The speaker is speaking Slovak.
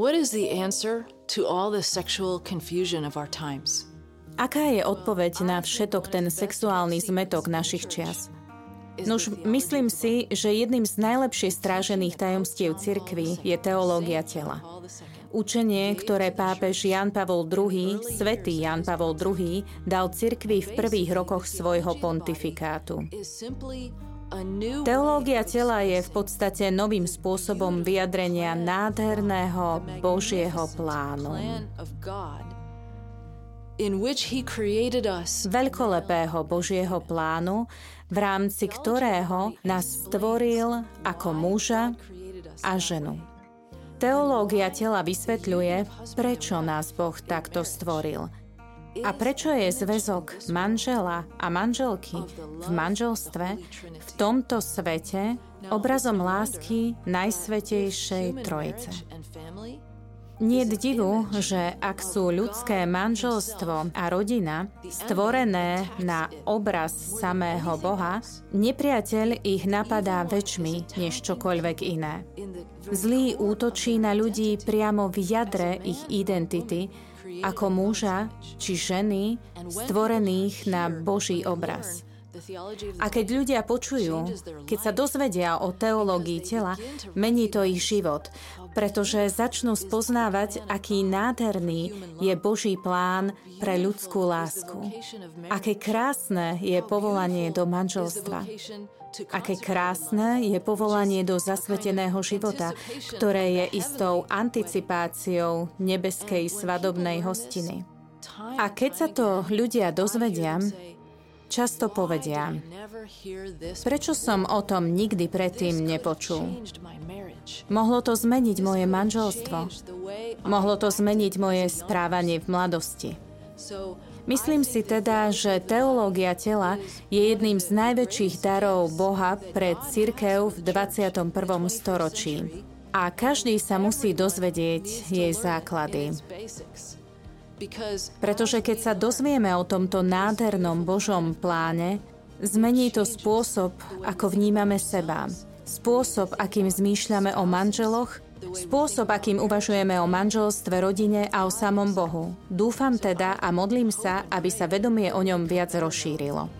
What is the answer to all the sexual confusion of our times? Aká je odpoveď na všetok ten sexuálny zmetok našich čias? Nož, myslím si, že jedným z najlepšie strážených tajomstiev cirkvy je teológia tela. Učenie, ktoré pápež Jan Pavol II, svätý Jan Pavol II, dal cirkvi v prvých rokoch svojho pontifikátu. Teológia tela je v podstate novým spôsobom vyjadrenia nádherného Božieho plánu. Veľkolepého Božieho plánu, v rámci ktorého nás stvoril ako muža a ženu. Teológia tela vysvetľuje, prečo nás Boh takto stvoril – a prečo je zväzok manžela a manželky v manželstve v tomto svete obrazom lásky Najsvetejšej Trojice? Nie divu, že ak sú ľudské manželstvo a rodina stvorené na obraz samého Boha, nepriateľ ich napadá väčšmi než čokoľvek iné. Zlý útočí na ľudí priamo v jadre ich identity, ako muža či ženy stvorených na Boží obraz. A keď ľudia počujú, keď sa dozvedia o teológii tela, mení to ich život, pretože začnú spoznávať, aký nádherný je Boží plán pre ľudskú lásku. Aké krásne je povolanie do manželstva. Aké krásne je povolanie do zasveteného života, ktoré je istou anticipáciou nebeskej svadobnej hostiny. A keď sa to ľudia dozvedia, často povedia, prečo som o tom nikdy predtým nepočul. Mohlo to zmeniť moje manželstvo. Mohlo to zmeniť moje správanie v mladosti. Myslím si teda, že teológia tela je jedným z najväčších darov Boha pre cirkev v 21. storočí. A každý sa musí dozvedieť jej základy. Pretože keď sa dozvieme o tomto nádhernom Božom pláne, zmení to spôsob, ako vnímame seba. Spôsob, akým zmýšľame o manželoch Spôsob, akým uvažujeme o manželstve, rodine a o samom Bohu. Dúfam teda a modlím sa, aby sa vedomie o ňom viac rozšírilo.